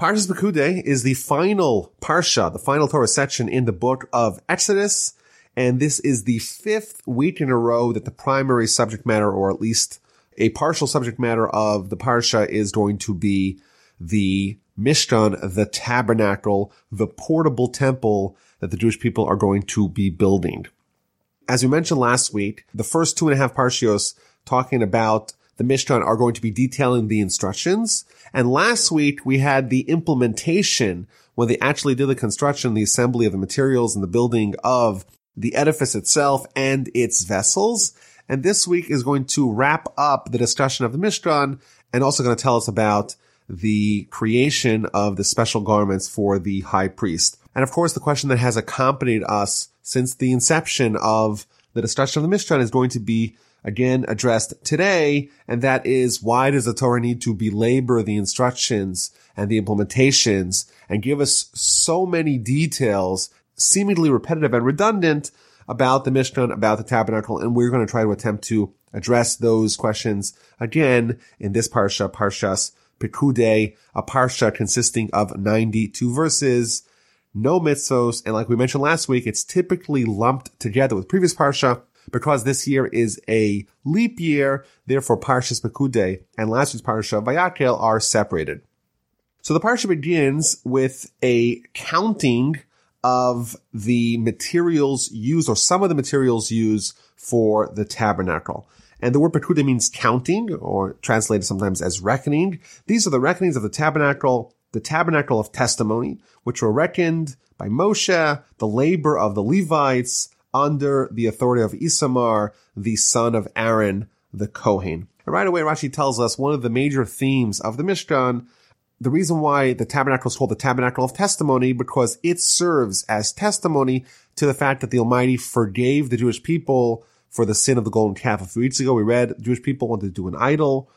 Parshas Pekudei is the final parsha, the final Torah section in the book of Exodus, and this is the fifth week in a row that the primary subject matter, or at least a partial subject matter of the parsha, is going to be the Mishkan, the tabernacle, the portable temple that the Jewish people are going to be building. As we mentioned last week, the first two and a half parshios talking about the Mishkan are going to be detailing the instructions. And last week we had the implementation when they actually did the construction, the assembly of the materials and the building of the edifice itself and its vessels. And this week is going to wrap up the discussion of the Mishkan and also going to tell us about the creation of the special garments for the high priest. And of course, the question that has accompanied us since the inception of the discussion of the Mishkan is going to be again addressed today, and that is why does the Torah need to belabor the instructions and the implementations and give us so many details, seemingly repetitive and redundant about the Mishkan, about the tabernacle, and we're going to try to attempt to address those questions again in this parsha, Parshas Pekudei, a parsha consisting of 92 verses, no mitzvos, and like we mentioned last week, it's typically lumped together with previous parsha, because this year is a leap year, therefore Parshas Pekudei and last week's Parsha Vayakhel are separated. So the Parsha begins with a counting of the materials used or some of the materials used for the tabernacle. And the word Pekudei means counting or translated sometimes as reckoning. These are the reckonings of the tabernacle, the tabernacle of testimony, which were reckoned by Moshe, the labor of the Levites, under the authority of Isamar, the son of Aaron, the Kohen. And right away, Rashi tells us one of the major themes of the Mishkan, the reason why the tabernacle is called the tabernacle of testimony, because it serves as testimony to the fact that the Almighty forgave the Jewish people for the sin of the golden calf. A few weeks ago, we read Jewish people wanted to do an idol,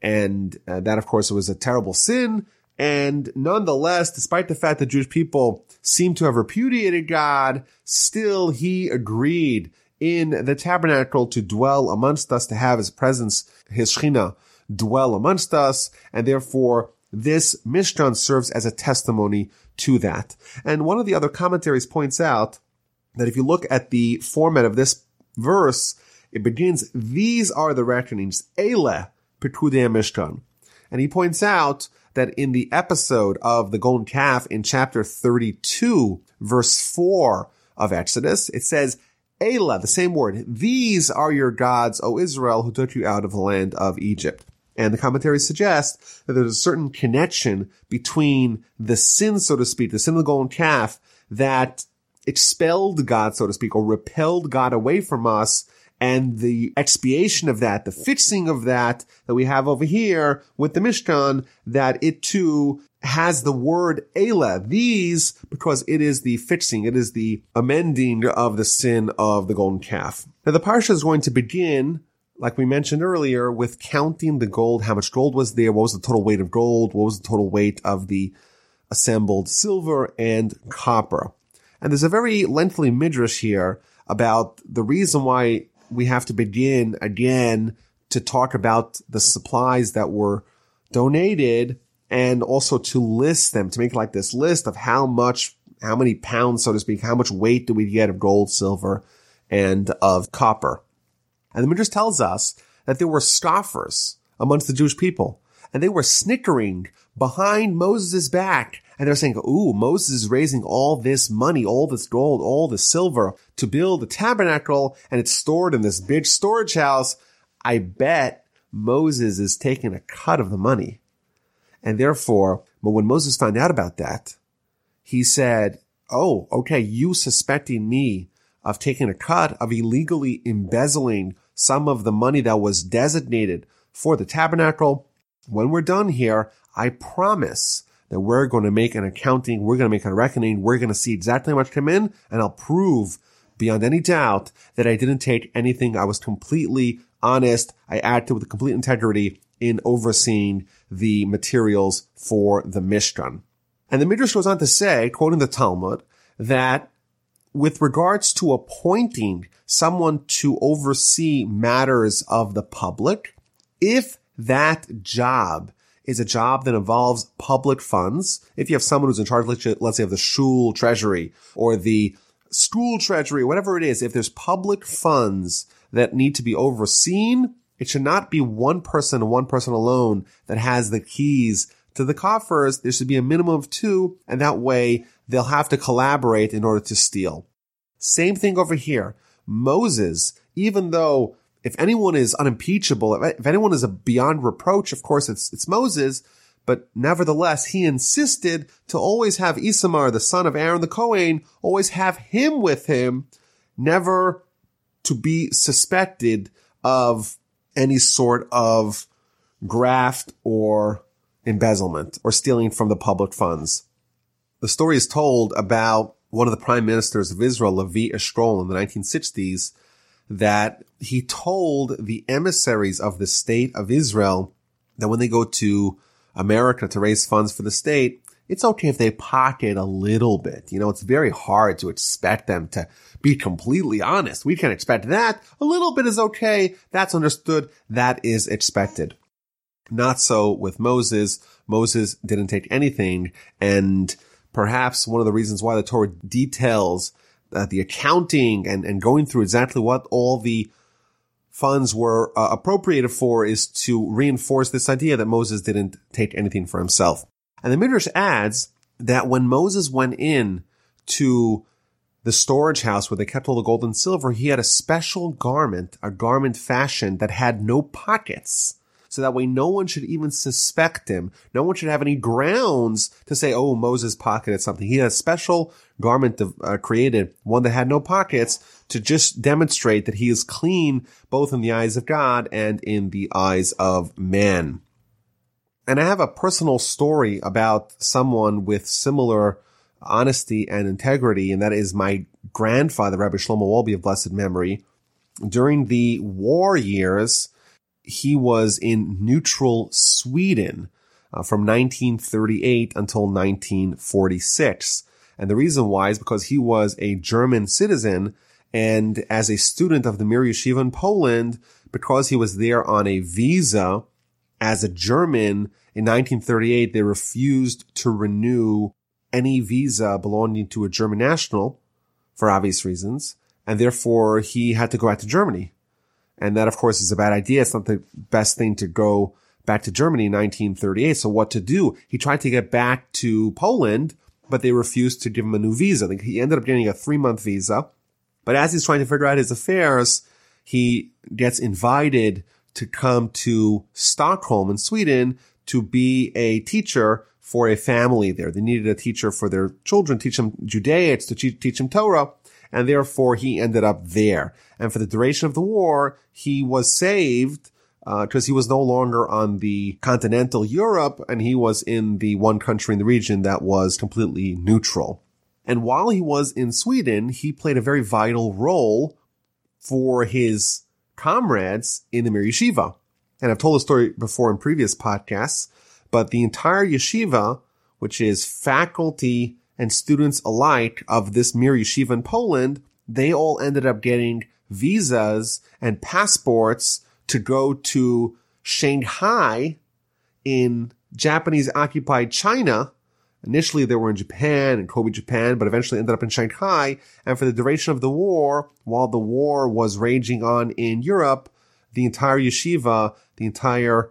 and uh, that, of course, was a terrible sin. And nonetheless, despite the fact that Jewish people seem to have repudiated God, still he agreed in the tabernacle to dwell amongst us, to have his presence, his Shekhinah, dwell amongst us, and therefore this Mishkan serves as a testimony to that. And one of the other commentaries points out that if you look at the format of this verse, it begins, these are the reckonings, Ele Pekudei Mishkan. And he points out that in the episode of the golden calf in chapter 32, verse 4 of Exodus, it says, Elah, the same word, these are your gods, O Israel, who took you out of the land of Egypt. And the commentary suggests that there's a certain connection between the sin, so to speak, the sin of the golden calf that expelled God, so to speak, or repelled God away from us and the expiation of that, the fixing of that that we have over here with the Mishkan, that it too has the word Ela, these, because it is the fixing, it is the amending of the sin of the golden calf. Now the parsha is going to begin, like we mentioned earlier, with counting the gold, how much gold was there, what was the total weight of gold, what was the total weight of the assembled silver and copper. And there's a very lengthy midrash here about the reason why we have to begin again to talk about the supplies that were donated and also to list them, to make like this list of how much, how many pounds, so to speak, how much weight do we get of gold, silver, and of copper. And the Midrash tells us that there were scoffers amongst the Jewish people and they were snickering behind Moses' back. And they're saying, ooh, Moses is raising all this money, all this gold, all this silver to build the tabernacle and it's stored in this big storage house. I bet Moses is taking a cut of the money. And therefore, but when Moses found out about that, he said, Oh, okay, you suspecting me of taking a cut, of illegally embezzling some of the money that was designated for the tabernacle. When we're done here, I promise that we're going to make an accounting, we're going to make a reckoning, we're going to see exactly how much come in, and I'll prove beyond any doubt that I didn't take anything. I was completely honest. I acted with complete integrity in overseeing the materials for the Mishkan. And the Midrash goes on to say, quoting the Talmud, that with regards to appointing someone to oversee matters of the public, if that job is a job that involves public funds. If you have someone who's in charge, let's say of the shul treasury or the school treasury, whatever it is, if there's public funds that need to be overseen, it should not be one person one person alone that has the keys to the coffers. There should be a minimum of two, and that way they'll have to collaborate in order to steal. Same thing over here. Moses, even though if anyone is unimpeachable, if anyone is beyond reproach, of course it's, it's Moses, but nevertheless, he insisted to always have Isamar, the son of Aaron the Kohen, always have him with him, never to be suspected of any sort of graft or embezzlement or stealing from the public funds. The story is told about one of the prime ministers of Israel, Levi Eshkol, in the 1960s, that he told the emissaries of the state of Israel that when they go to America to raise funds for the state, it's okay if they pocket a little bit. You know, it's very hard to expect them to be completely honest. We can't expect that. A little bit is okay. That's understood. That is expected. Not so with Moses. Moses didn't take anything. And perhaps one of the reasons why the Torah details uh, the accounting and, and going through exactly what all the funds were uh, appropriated for is to reinforce this idea that Moses didn't take anything for himself. And the Midrash adds that when Moses went in to the storage house where they kept all the gold and silver, he had a special garment, a garment fashioned that had no pockets so that way no one should even suspect him. No one should have any grounds to say, oh, Moses pocketed something. He had a special garment uh, created, one that had no pockets, to just demonstrate that he is clean both in the eyes of God and in the eyes of man. And I have a personal story about someone with similar honesty and integrity, and that is my grandfather, Rabbi Shlomo Wolbe of blessed memory. During the war years, he was in neutral Sweden uh, from 1938 until 1946. And the reason why is because he was a German citizen and as a student of the Mir Yeshiva in Poland, because he was there on a visa as a German in 1938, they refused to renew any visa belonging to a German national for obvious reasons. And therefore he had to go out to Germany. And that, of course, is a bad idea. It's not the best thing to go back to Germany in 1938. So what to do? He tried to get back to Poland, but they refused to give him a new visa. He ended up getting a three month visa. But as he's trying to figure out his affairs, he gets invited to come to Stockholm in Sweden to be a teacher for a family there. They needed a teacher for their children, teach them Judaics, to teach them Torah and therefore he ended up there. And for the duration of the war, he was saved because uh, he was no longer on the continental Europe and he was in the one country in the region that was completely neutral. And while he was in Sweden, he played a very vital role for his comrades in the Mir Yeshiva. And I've told the story before in previous podcasts, but the entire yeshiva, which is faculty and students alike of this Mir Yeshiva in Poland, they all ended up getting visas and passports to go to Shanghai in Japanese occupied China. Initially, they were in Japan and Kobe, Japan, but eventually ended up in Shanghai. And for the duration of the war, while the war was raging on in Europe, the entire yeshiva, the entire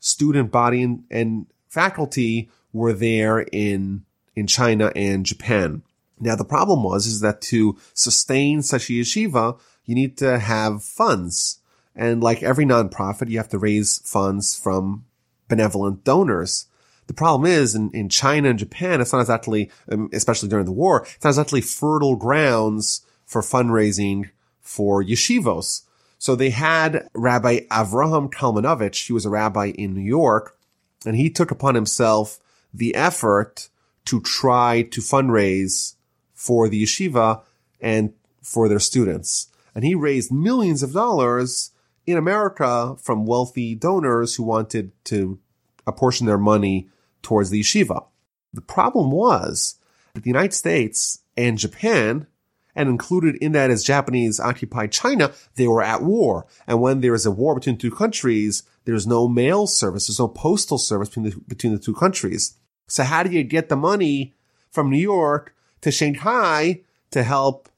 student body and, and faculty were there in in China and Japan. Now the problem was is that to sustain such a yeshiva, you need to have funds. And like every nonprofit, you have to raise funds from benevolent donors. The problem is in, in China and Japan, it's not exactly, um, especially during the war, it's not exactly fertile grounds for fundraising for yeshivos. So they had Rabbi Avraham Kalmanovich. He was a rabbi in New York and he took upon himself the effort to try to fundraise for the yeshiva and for their students. And he raised millions of dollars in America from wealthy donors who wanted to apportion their money towards the yeshiva. The problem was that the United States and Japan, and included in that is Japanese occupied China, they were at war. And when there is a war between two countries, There's no mail service. There's no postal service between the, between the two countries. So how do you get the money from New York to Shanghai to help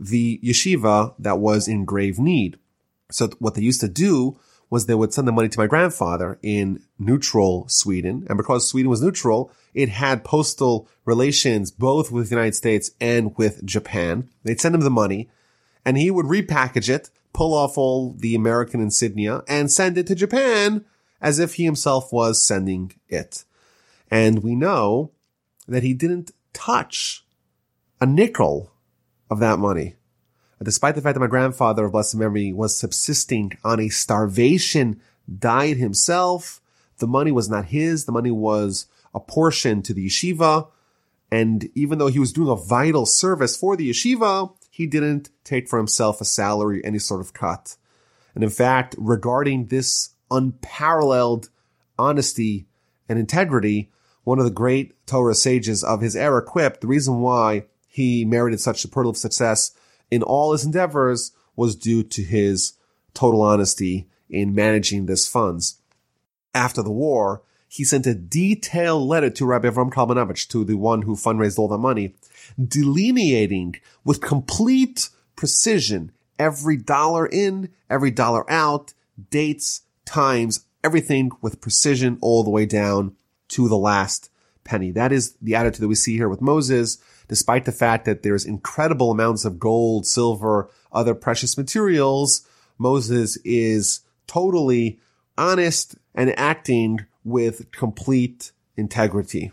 the yeshiva that was in grave need? So what they used to do was they would send the money to my grandfather in neutral Sweden. And because Sweden was neutral, it had postal relations both with the United States and with Japan. They'd send him the money and he would repackage it, pull off all the American insignia and send it to Japan as if he himself was sending it. And we know that he didn't touch a nickel of that money. Despite the fact that my grandfather of blessed memory was subsisting on a starvation diet himself, the money was not his. The money was a portion to the yeshiva. And even though he was doing a vital service for the yeshiva, he didn't take for himself a salary, any sort of cut. And in fact, regarding this unparalleled honesty and integrity, one of the great Torah sages of his era quipped the reason why he merited such superlative success in all his endeavors was due to his total honesty in managing this funds. After the war, he sent a detailed letter to Rabbi Avram Kalmanovich, to the one who fundraised all the money, delineating with complete precision every dollar in, every dollar out, dates, times, everything with precision all the way down to the last penny. That is the attitude that we see here with Moses, despite the fact that there's incredible amounts of gold, silver, other precious materials. Moses is totally honest and acting with complete integrity.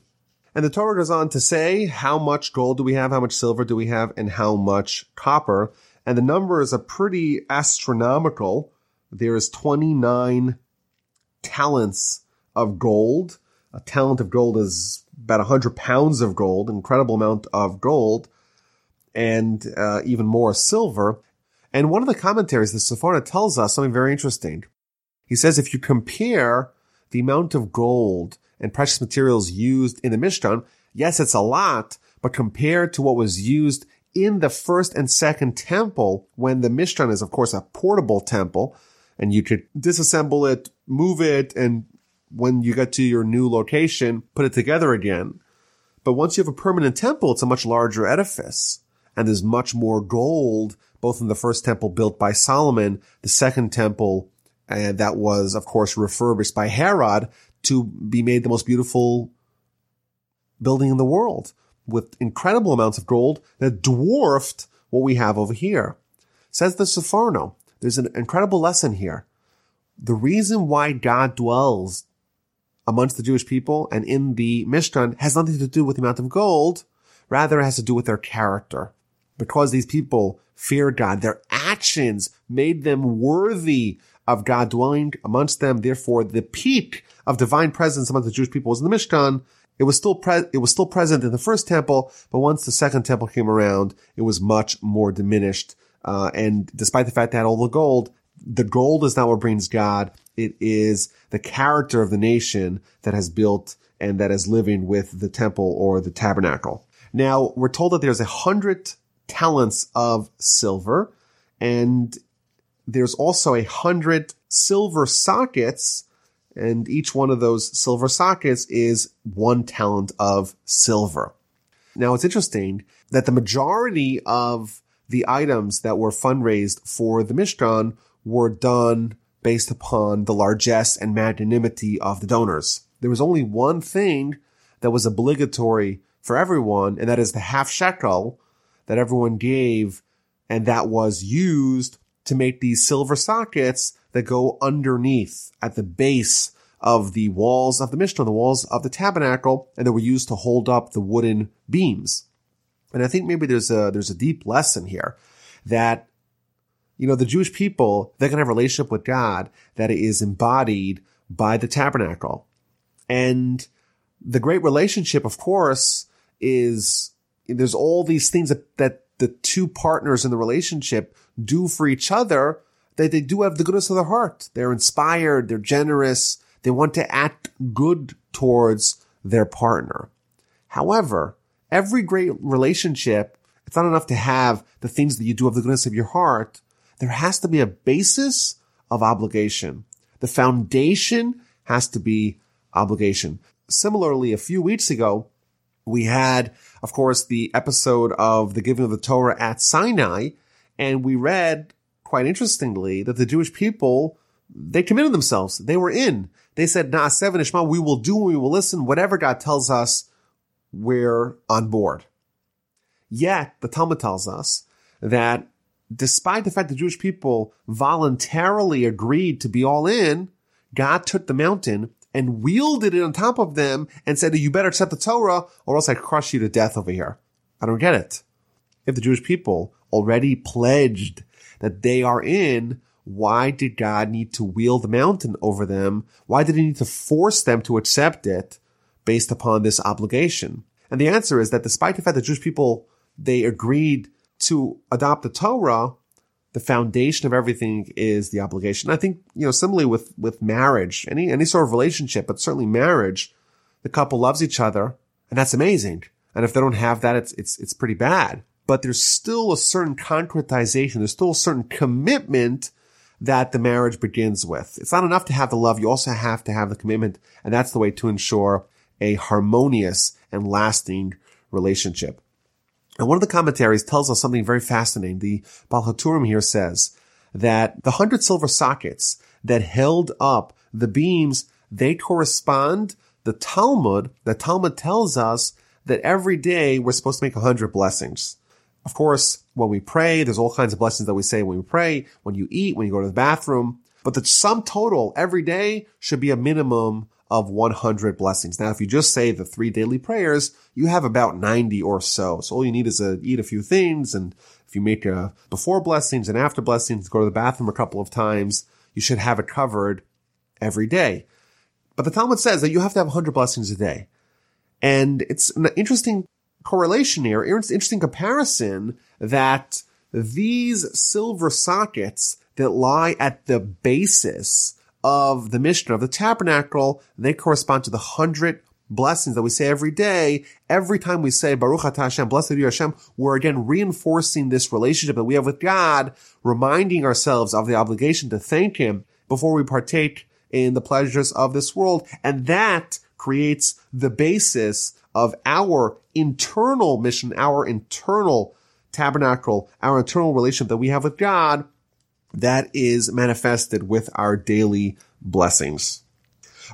And the Torah goes on to say how much gold do we have, how much silver do we have, and how much copper. And the numbers are pretty astronomical. There is 29 talents of gold. A talent of gold is about 100 pounds of gold, incredible amount of gold, and uh, even more silver. And one of the commentaries, the Sforno tells us something very interesting. He says if you compare the amount of gold and precious materials used in the Mishkan, yes, it's a lot, but compared to what was used in the first and second temple, when the Mishkan is, of course, a portable temple, and you could disassemble it, move it, and when you get to your new location, put it together again. But once you have a permanent temple, it's a much larger edifice. And there's much more gold, both in the first temple built by Solomon, the second temple, and that was, of course, refurbished by Herod to be made the most beautiful building in the world with incredible amounts of gold that dwarfed what we have over here. Says the Sforno, there's an incredible lesson here. The reason why God dwells amongst the Jewish people and in the Mishkan has nothing to do with the amount of gold. Rather, it has to do with their character. Because these people feared God, their actions made them worthy of God dwelling amongst them. Therefore, the peak of divine presence among the Jewish people was in the Mishkan. It was still pre- it was still present in the first temple, but once the second temple came around, it was much more diminished. Uh, and despite the fact that all the gold, the gold is not what brings God. It is the character of the nation that has built and that is living with the temple or the tabernacle. Now, we're told that there's a hundred talents of silver and there's also a hundred silver sockets and each one of those silver sockets is one talent of silver. Now it's interesting that the majority of the items that were fundraised for the Mishkan were done based upon the largesse and magnanimity of the donors. There was only one thing that was obligatory for everyone, and that is the half shekel that everyone gave, and that was used to make these silver sockets that go underneath at the base of the walls of the Mishkan, the walls of the tabernacle, and that were used to hold up the wooden beams. And I think maybe there's a, there's a deep lesson here that, you know, the Jewish people, they're going to have a relationship with God that is embodied by the tabernacle. And the great relationship, of course, is there's all these things that, that the two partners in the relationship do for each other that they do have the goodness of their heart. They're inspired. They're generous. They want to act good towards their partner. However, every great relationship, it's not enough to have the things that you do of the goodness of your heart. There has to be a basis of obligation. The foundation has to be obligation. Similarly, a few weeks ago, we had, of course, the episode of the giving of the Torah at Sinai, and we read, quite interestingly, that the Jewish people, they committed themselves. They were in. They said, Na'aseh v'nishma, we will do, we will listen, whatever God tells us, we're on board. Yet, the Talmud tells us that despite the fact the Jewish people voluntarily agreed to be all in, God took the mountain and wielded it on top of them and said, you better accept the Torah or else I crush you to death over here. I don't get it. If the Jewish people already pledged that they are in, why did God need to wield the mountain over them? Why did he need to force them to accept it based upon this obligation? And the answer is that despite the fact that Jewish people, they agreed to adopt the Torah, the foundation of everything is the obligation. I think, you know, similarly with, with marriage, any, any sort of relationship, but certainly marriage, the couple loves each other and that's amazing. And if they don't have that, it's, it's, it's pretty bad. But there's still a certain concretization. There's still a certain commitment that the marriage begins with. It's not enough to have the love. You also have to have the commitment. And that's the way to ensure a harmonious and lasting relationship. And one of the commentaries tells us something very fascinating. The Baal HaTurim here says that the hundred silver sockets that held up the beams, they correspond the Talmud. The Talmud tells us that every day we're supposed to make a hundred blessings. Of course, when we pray, there's all kinds of blessings that we say when we pray, when you eat, when you go to the bathroom. But the sum total every day should be a minimum of 100 blessings. Now, if you just say the three daily prayers, you have about 90 or so. So all you need is to eat a few things. And if you make a before blessings and after blessings, go to the bathroom a couple of times, you should have it covered every day. But the Talmud says that you have to have 100 blessings a day. And it's an interesting correlation here, it's an interesting comparison that these silver sockets that lie at the basis of the Mishkan of the tabernacle, they correspond to the hundred blessings that we say every day. Every time we say Baruch Atah Hashem, blessed you Hashem, we're again reinforcing this relationship that we have with God, reminding ourselves of the obligation to thank Him before we partake in the pleasures of this world. And that creates the basis of our internal mission, our internal tabernacle, our internal relationship that we have with God that is manifested with our daily blessings.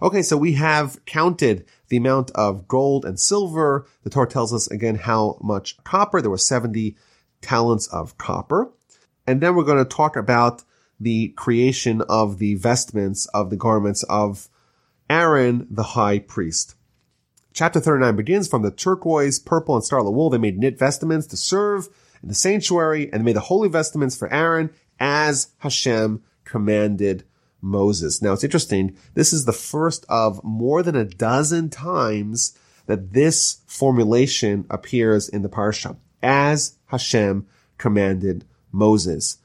Okay, so we have counted the amount of gold and silver. The Torah tells us again how much copper. There were 70 talents of copper. And then we're going to talk about the creation of the vestments of the garments of Aaron, the high priest. Chapter 39 begins from the turquoise, purple, and scarlet wool. They made knit vestments to serve in the sanctuary and they made the holy vestments for Aaron as Hashem commanded Moses. Now it's interesting. This is the first of more than a dozen times that this formulation appears in the parsha as Hashem commanded Moses.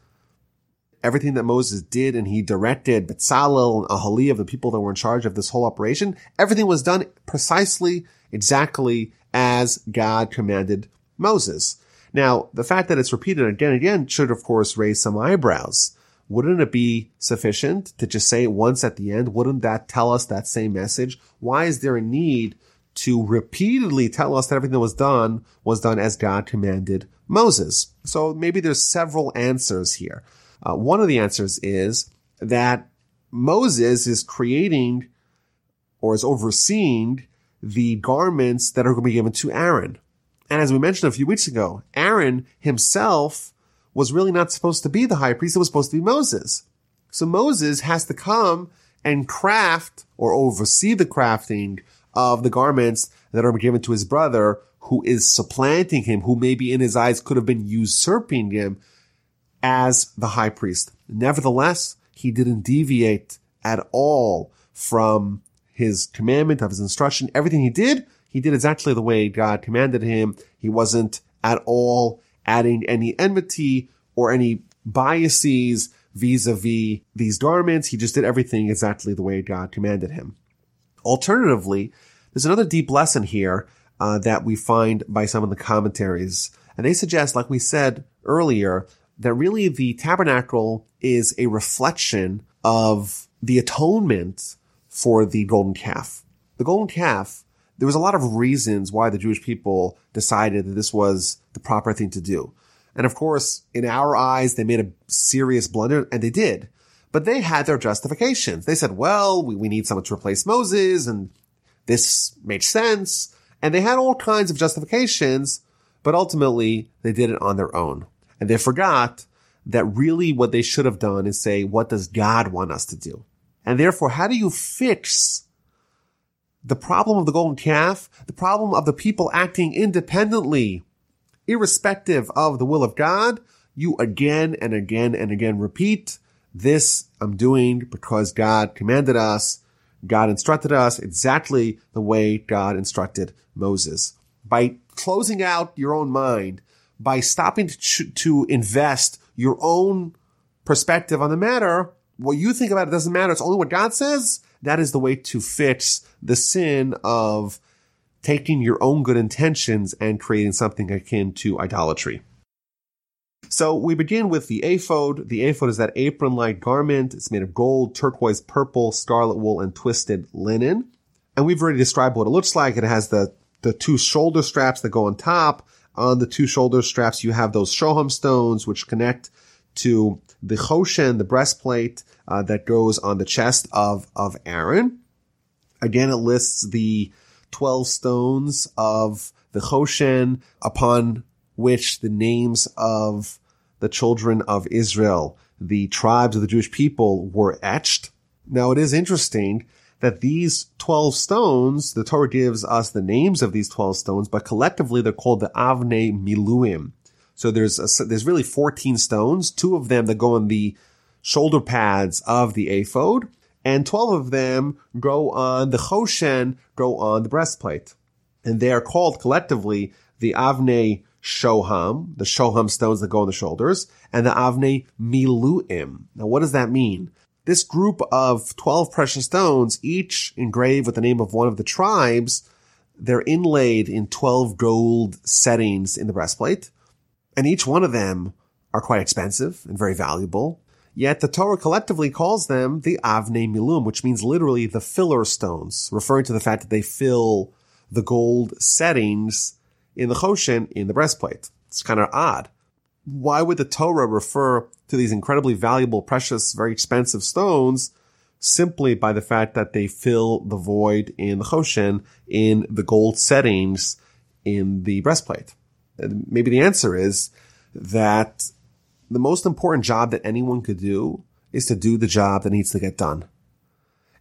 Everything that Moses did and he directed Betzalel and Ahaliah, the people that were in charge of this whole operation, everything was done precisely, exactly as God commanded Moses. Now, the fact that it's repeated again and again should, of course, raise some eyebrows. Wouldn't it be sufficient to just say it once at the end? Wouldn't that tell us that same message? Why is there a need to repeatedly tell us that everything that was done was done as God commanded Moses? So maybe there's several answers here. Uh, one of the answers is that Moses is creating or is overseeing the garments that are going to be given to Aaron. And as we mentioned a few weeks ago, Aaron himself was really not supposed to be the high priest. It was supposed to be Moses. So Moses has to come and craft or oversee the crafting of the garments that are given to his brother who is supplanting him, who maybe in his eyes could have been usurping him as the high priest. Nevertheless, he didn't deviate at all from his commandment of his instruction. Everything he did he did exactly the way God commanded him. He wasn't at all adding any enmity or any biases vis-a-vis these garments. He just did everything exactly the way God commanded him. Alternatively, there's another deep lesson here uh, that we find by some of the commentaries, and they suggest, like we said earlier, that really the tabernacle is a reflection of the atonement for the golden calf. The golden calf, there was a lot of reasons why the Jewish people decided that this was the proper thing to do. And of course, in our eyes, they made a serious blunder, and they did. But they had their justifications. They said, well, we, we need someone to replace Moses, and this made sense. And they had all kinds of justifications, but ultimately they did it on their own. And they forgot that really what they should have done is say, what does God want us to do? And therefore, how do you fix the problem of the golden calf, the problem of the people acting independently, irrespective of the will of God? You again and again and again repeat, this I'm doing because God commanded us. God instructed us exactly the way God instructed Moses. By closing out your own mind, by stopping to, to invest your own perspective on the matter, what you think about it doesn't matter. It's only what God says. That is the way to fix the sin of taking your own good intentions and creating something akin to idolatry. So we begin with the ephod. The ephod is that apron-like garment. It's made of gold, turquoise, purple, scarlet wool, and twisted linen. And we've already described what it looks like. It has the, the two shoulder straps that go on top. On the two shoulder straps, you have those shoham stones, which connect to the choshen, the breastplate, uh, that goes on the chest of, of Aaron. Again, it lists the 12 stones of the choshen upon which the names of the children of Israel, the tribes of the Jewish people were etched. Now it is interesting that these 12 stones, the Torah gives us the names of these 12 stones, but collectively they're called the Avnei Miluim. So there's a, there's really 14 stones, two of them that go on the shoulder pads of the ephod, and 12 of them go on the choshen, go on the breastplate. And they are called collectively the Avnei shoham, the shoham stones that go on the shoulders, and the avnei miluim. Now, what does that mean? This group of 12 precious stones, each engraved with the name of one of the tribes, they're inlaid in 12 gold settings in the breastplate. And each one of them are quite expensive and very valuable. Yet the Torah collectively calls them the Avnei Miluim, which means literally the filler stones, referring to the fact that they fill the gold settings in the Choshen in the breastplate. It's kind of odd. Why would the Torah refer to these incredibly valuable, precious, very expensive stones simply by the fact that they fill the void in the Choshen in the gold settings in the breastplate? Maybe the answer is that the most important job that anyone could do is to do the job that needs to get done.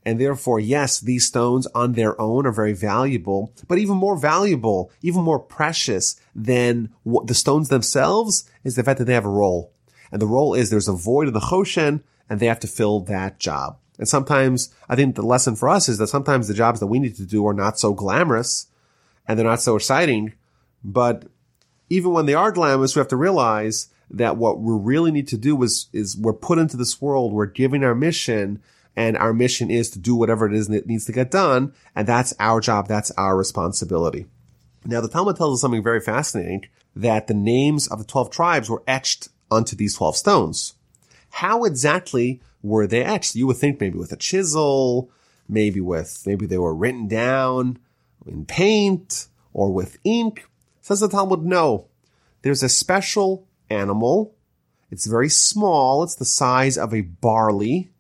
And therefore, yes, these stones on their own are very valuable, but even more valuable, even more precious than the stones themselves is the fact that they have a role. And the role is there's a void in the Choshen and they have to fill that job. And sometimes I think the lesson for us is that sometimes the jobs that we need to do are not so glamorous and they're not so exciting. But even when they are glamorous, we have to realize that what we really need to do is, is we're put into this world, we're giving our mission and our mission is to do whatever it is that needs to get done, and that's our job, that's our responsibility. Now, the Talmud tells us something very fascinating, that the names of the 12 tribes were etched onto these 12 stones. How exactly were they etched? You would think maybe with a chisel, maybe with, maybe they were written down in paint or with ink. Says the Talmud, no. There's a special animal. It's very small. It's the size of a barley.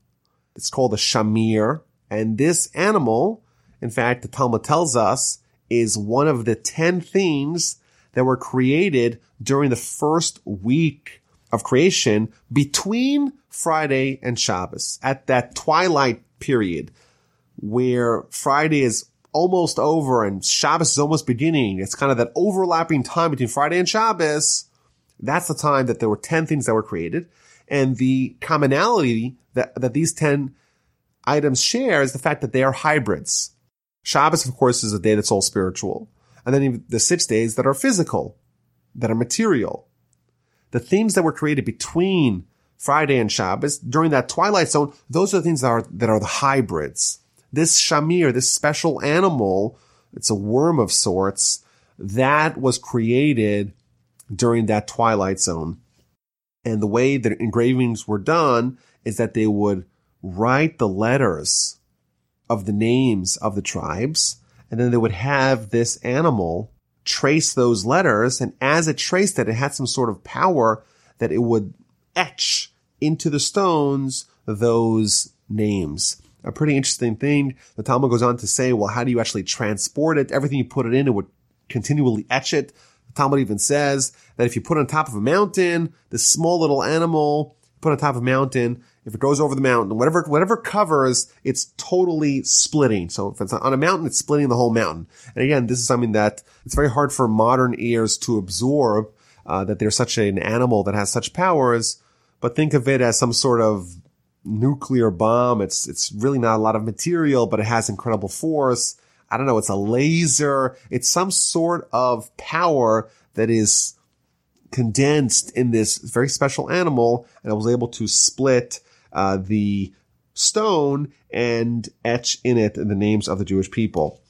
It's called a shamir. And this animal, in fact, the Talmud tells us, is one of the 10 themes that were created during the first week of creation between Friday and Shabbos at that twilight period where Friday is almost over and Shabbos is almost beginning. It's kind of that overlapping time between Friday and Shabbos. That's the time that there were 10 things that were created. And the commonality that, that these 10 items share is the fact that they are hybrids. Shabbos, of course, is a day that's all spiritual. And then the six days that are physical, that are material. The themes that were created between Friday and Shabbos during that twilight zone, those are the things that are, that are the hybrids. This shamir, this special animal, it's a worm of sorts, that was created during that twilight zone. And the way that engravings were done is that they would write the letters of the names of the tribes, and then they would have this animal trace those letters, and as it traced it, it had some sort of power that it would etch into the stones those names. A pretty interesting thing. The Talmud goes on to say, well, how do you actually transport it? Everything you put it in, it would continually etch it. The Talmud even says that if you put on top of a mountain, this small little animal, put on top of a mountain, if it goes over the mountain, whatever, whatever covers, it's totally splitting. So if it's on a mountain, it's splitting the whole mountain. And again, this is something that it's very hard for modern ears to absorb, uh, that there's such an animal that has such powers, but think of it as some sort of nuclear bomb. It's, it's really not a lot of material, but it has incredible force. I don't know. It's a laser. It's some sort of power that is condensed in this very special animal and I was able to split uh, the stone and etch in it the names of the Jewish people.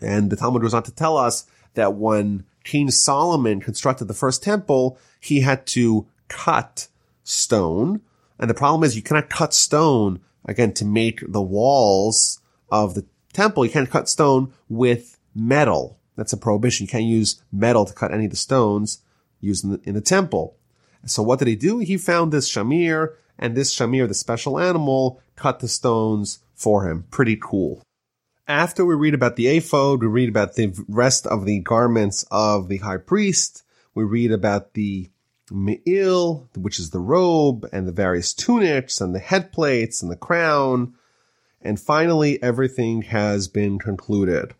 And the Talmud goes on to tell us that when King Solomon constructed the first temple, he had to cut stone. And the problem is you cannot cut stone again to make the walls of the temple. You can't cut stone with metal. That's a prohibition. You can't use metal to cut any of the stones used in the, in the temple. So what did he do? He found this shamir and this shamir, the special animal, cut the stones for him. Pretty cool. After we read about the ephod, we read about the rest of the garments of the high priest. We read about the me'il, which is the robe, and the various tunics, and the head plates, and the crown. And finally, everything has been concluded.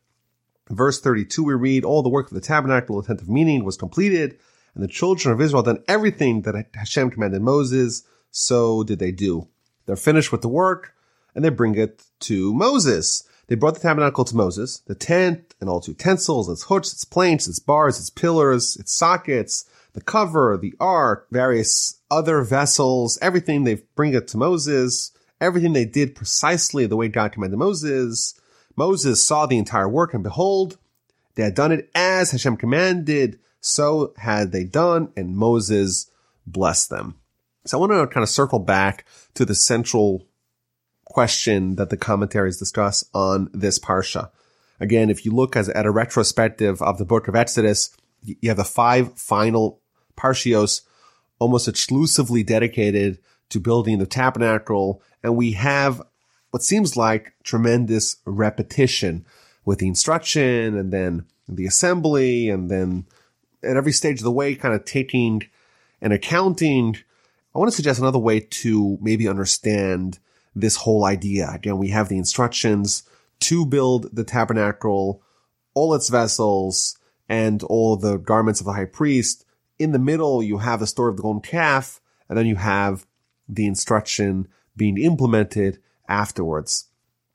Verse 32, we read, all the work of the tabernacle, attentive meaning, was completed, and the children of Israel done everything that Hashem commanded Moses so did they do. They're finished with the work and they bring it to Moses. They brought the tabernacle to Moses, the tent and all its utensils, its hooks, its planks, its bars, its pillars, its sockets, the cover, the ark, various other vessels, everything. They bring it to Moses. Everything they did precisely the way God commanded Moses. Moses saw the entire work and behold, they had done it as Hashem commanded. So had they done and Moses blessed them. So I want to kind of circle back to the central question that the commentaries discuss on this parsha. Again, if you look as, at a retrospective of the book of Exodus, you have the five final parshios almost exclusively dedicated to building the tabernacle. And we have what seems like tremendous repetition with the instruction and then the assembly and then at every stage of the way kind of taking and accounting I want to suggest another way to maybe understand this whole idea. Again, we have the instructions to build the tabernacle, all its vessels, and all the garments of the high priest. In the middle, you have the story of the golden calf, and then you have the instruction being implemented afterwards.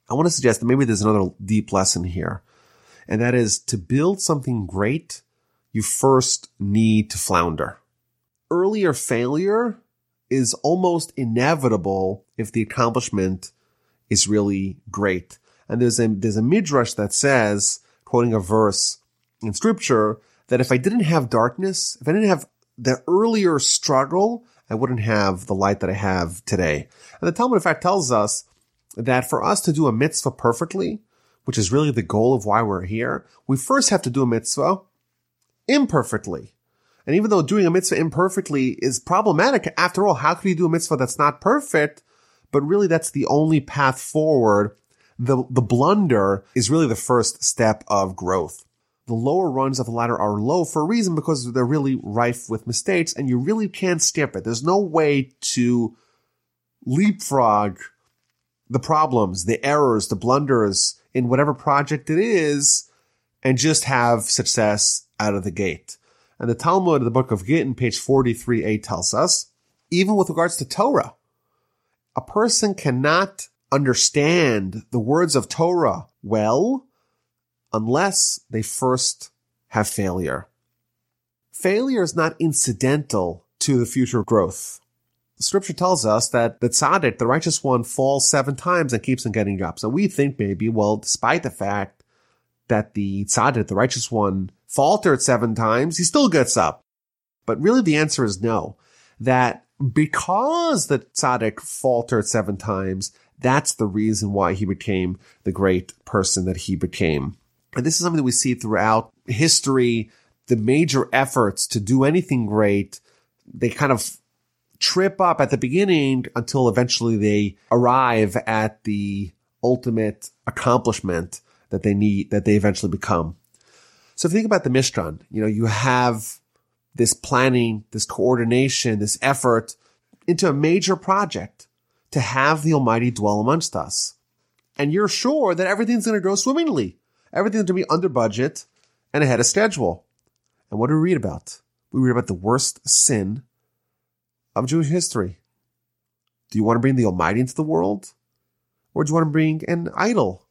I want to suggest that maybe there's another deep lesson here, and that is to build something great, you first need to flounder. Earlier failure is almost inevitable if the accomplishment is really great. And there's a, there's a midrash that says, quoting a verse in scripture, that if I didn't have darkness, if I didn't have the earlier struggle, I wouldn't have the light that I have today. And the Talmud, in fact, tells us that for us to do a mitzvah perfectly, which is really the goal of why we're here, we first have to do a mitzvah imperfectly. And even though doing a mitzvah imperfectly is problematic, after all, how can you do a mitzvah that's not perfect? But really that's the only path forward. The, the blunder is really the first step of growth. The lower runs of the ladder are low for a reason because they're really rife with mistakes and you really can't skip it. There's no way to leapfrog the problems, the errors, the blunders in whatever project it is and just have success out of the gate. And the Talmud the book of Gittin, page 43a tells us, even with regards to Torah, a person cannot understand the words of Torah well unless they first have failure. Failure is not incidental to the future growth. The scripture tells us that the tzaddik, the righteous one, falls seven times and keeps on getting up. So we think maybe, well, despite the fact that the tzaddik, the righteous one, faltered seven times, he still gets up. But really the answer is no. That because the tzaddik faltered seven times, That's the reason why he became the great person that he became. And this is something that we see throughout history. The major efforts to do anything great, they kind of trip up at the beginning until eventually they arrive at the ultimate accomplishment that they need, that they eventually become. So think about the Mishkan, you know, you have this planning, this coordination, this effort into a major project to have the Almighty dwell amongst us. And you're sure that everything's going to go swimmingly. Everything's going to be under budget and ahead of schedule. And what do we read about? We read about the worst sin of Jewish history. Do you want to bring the Almighty into the world? Or do you want to bring an idol?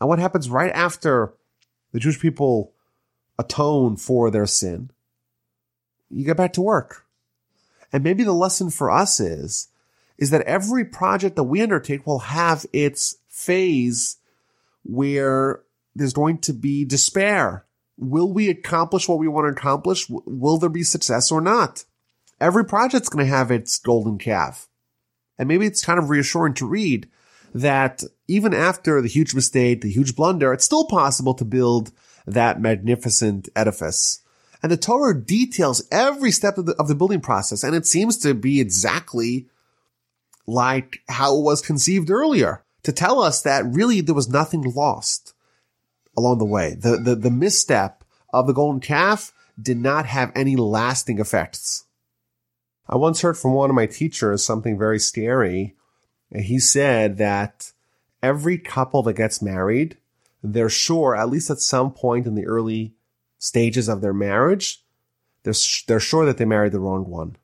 And what happens right after the Jewish people atone for their sin? You get back to work. And maybe the lesson for us is, is that every project that we undertake will have its phase where there's going to be despair. Will we accomplish what we want to accomplish? Will there be success or not? Every project's going to have its golden calf. And maybe it's kind of reassuring to read that even after the huge mistake, the huge blunder, it's still possible to build that magnificent edifice. And the Torah details every step of the, of the building process. And it seems to be exactly like how it was conceived earlier to tell us that really there was nothing lost along the way. The, the, the misstep of the golden calf did not have any lasting effects. I once heard from one of my teachers something very scary. He said that every couple that gets married, they're sure, at least at some point in the early stages of their marriage, they're, they're sure that they married the wrong one.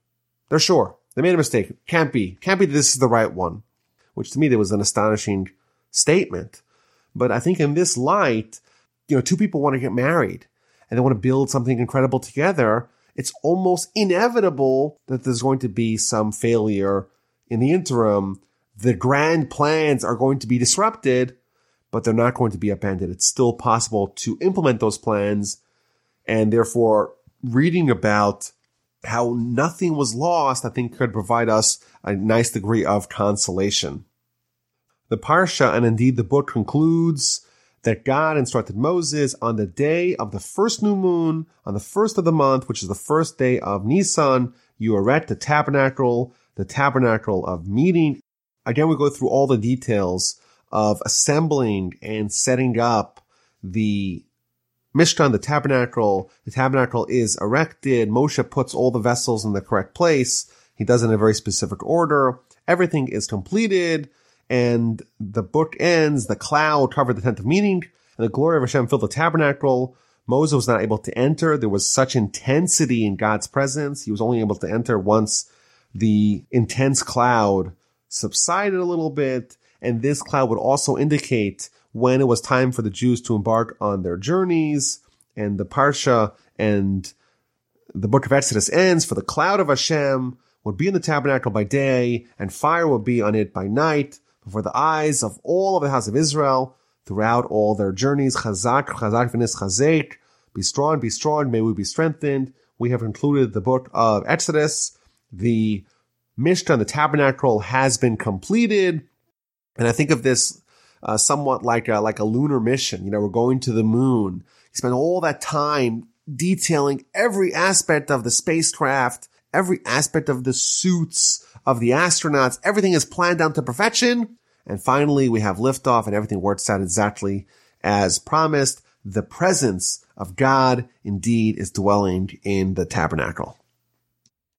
They're sure. They made a mistake. Can't be. Can't be this is the right one. Which to me, that was an astonishing statement. But I think in this light, you know, two people want to get married and they want to build something incredible together. It's almost inevitable that there's going to be some failure in the interim. The grand plans are going to be disrupted, but they're not going to be abandoned. It's still possible to implement those plans and therefore reading about how nothing was lost, I think could provide us a nice degree of consolation. The Parsha and indeed the book concludes that God instructed Moses on the day of the first new moon, on the first of the month, which is the first day of Nisan, you erect the tabernacle, the tabernacle of meeting. Again, we go through all the details of assembling and setting up the Mishkan, the tabernacle, the tabernacle is erected. Moshe puts all the vessels in the correct place. He does it in a very specific order. Everything is completed and the book ends. The cloud covered the tent of meeting and the glory of Hashem filled the tabernacle. Moses was not able to enter. There was such intensity in God's presence. He was only able to enter once the intense cloud subsided a little bit. And this cloud would also indicate when it was time for the Jews to embark on their journeys and the Parsha and the book of Exodus ends for the cloud of Hashem would be in the tabernacle by day and fire would be on it by night before the eyes of all of the house of Israel throughout all their journeys. Chazak, chazak, v'nis chazek. Be strong, be strong. May we be strengthened. We have concluded the book of Exodus. The Mishkan, the tabernacle has been completed. And I think of this uh, somewhat like a, like a lunar mission. You know, we're going to the moon. You spend all that time detailing every aspect of the spacecraft, every aspect of the suits of the astronauts. Everything is planned down to perfection. And finally, we have liftoff and everything works out exactly as promised. The presence of God indeed is dwelling in the tabernacle.